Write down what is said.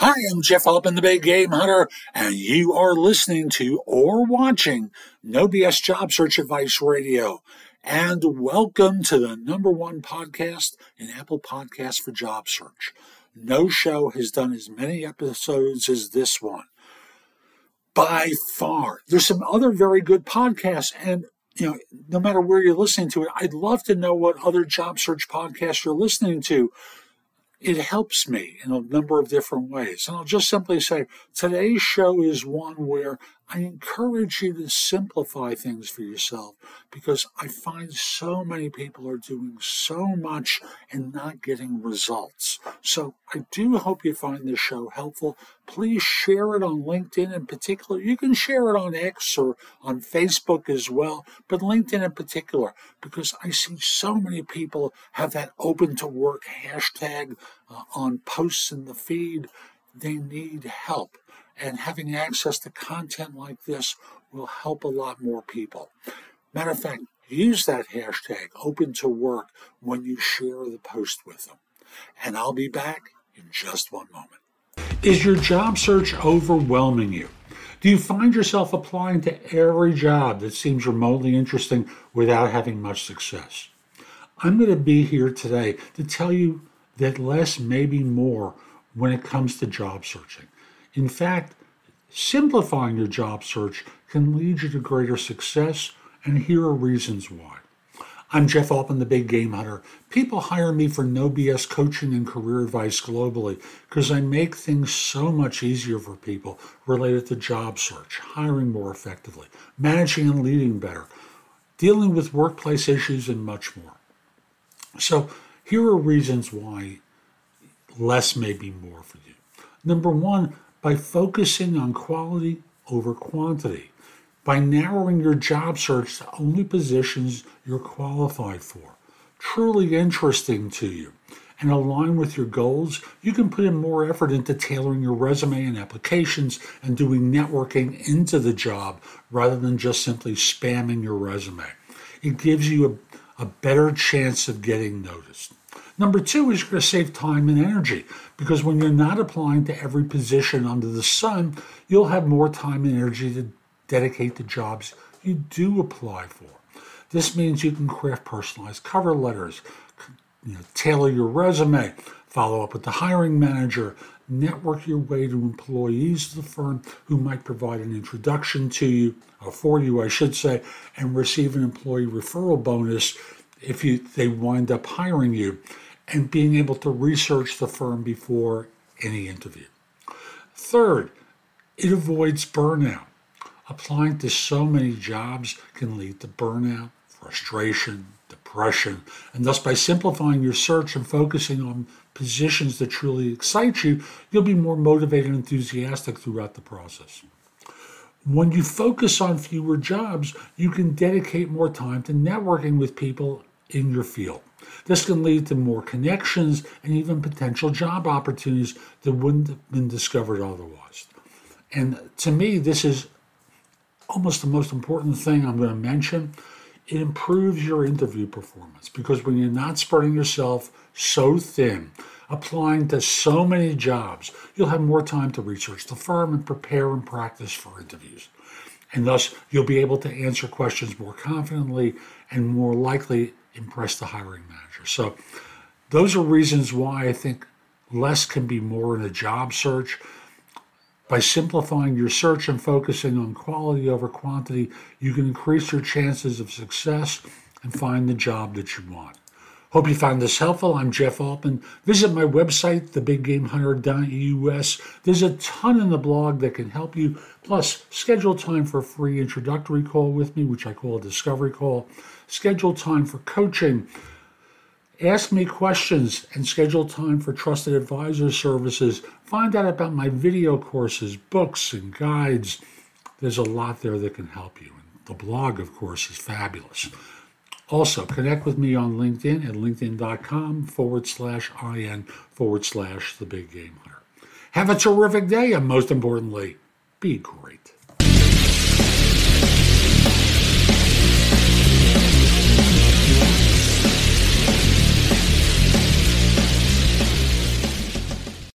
Hi, I'm Jeff Altman, the Big Game Hunter, and you are listening to or watching No BS Job Search Advice Radio. And welcome to the number one podcast in Apple Podcasts for job search. No show has done as many episodes as this one. By far. There's some other very good podcasts, and you know, no matter where you're listening to it, I'd love to know what other job search podcasts you're listening to it helps me in a number of different ways. And I'll just simply say today's show is one where I encourage you to simplify things for yourself because I find so many people are doing so much and not getting results. So I do hope you find this show helpful. Please share it on LinkedIn in particular. You can share it on X or on Facebook as well, but LinkedIn in particular because I see so many people have that open to work hashtag uh, on posts in the feed. They need help and having access to content like this will help a lot more people. Matter of fact, use that hashtag open to work when you share the post with them. And I'll be back in just one moment. Is your job search overwhelming you? Do you find yourself applying to every job that seems remotely interesting without having much success? I'm going to be here today to tell you that less may be more when it comes to job searching. In fact, simplifying your job search can lead you to greater success, and here are reasons why. I'm Jeff Altman, the Big Game Hunter. People hire me for no BS coaching and career advice globally because I make things so much easier for people related to job search, hiring more effectively, managing and leading better, dealing with workplace issues, and much more. So, here are reasons why less may be more for you. Number one, by focusing on quality over quantity, by narrowing your job search to only positions you're qualified for, truly interesting to you, and align with your goals, you can put in more effort into tailoring your resume and applications and doing networking into the job rather than just simply spamming your resume. It gives you a, a better chance of getting noticed. Number two is you're going to save time and energy because when you're not applying to every position under the sun, you'll have more time and energy to dedicate to jobs you do apply for. This means you can craft personalized cover letters, you know, tailor your resume, follow up with the hiring manager, network your way to employees of the firm who might provide an introduction to you, or for you, I should say, and receive an employee referral bonus if you they wind up hiring you and being able to research the firm before any interview. Third, it avoids burnout. Applying to so many jobs can lead to burnout, frustration, depression, and thus by simplifying your search and focusing on positions that truly excite you, you'll be more motivated and enthusiastic throughout the process. When you focus on fewer jobs, you can dedicate more time to networking with people in your field. This can lead to more connections and even potential job opportunities that wouldn't have been discovered otherwise. And to me, this is almost the most important thing I'm going to mention. It improves your interview performance because when you're not spreading yourself so thin, applying to so many jobs, you'll have more time to research the firm and prepare and practice for interviews. And thus, you'll be able to answer questions more confidently and more likely impress the hiring manager. So those are reasons why I think less can be more in a job search. By simplifying your search and focusing on quality over quantity, you can increase your chances of success and find the job that you want. Hope you found this helpful. I'm Jeff Altman. Visit my website, thebiggamehunter.us. There's a ton in the blog that can help you. Plus, schedule time for a free introductory call with me, which I call a discovery call. Schedule time for coaching. Ask me questions and schedule time for trusted advisor services. Find out about my video courses, books, and guides. There's a lot there that can help you. The blog, of course, is fabulous. Also, connect with me on LinkedIn at linkedin.com forward slash IN forward slash the big game hunter. Have a terrific day, and most importantly, be great.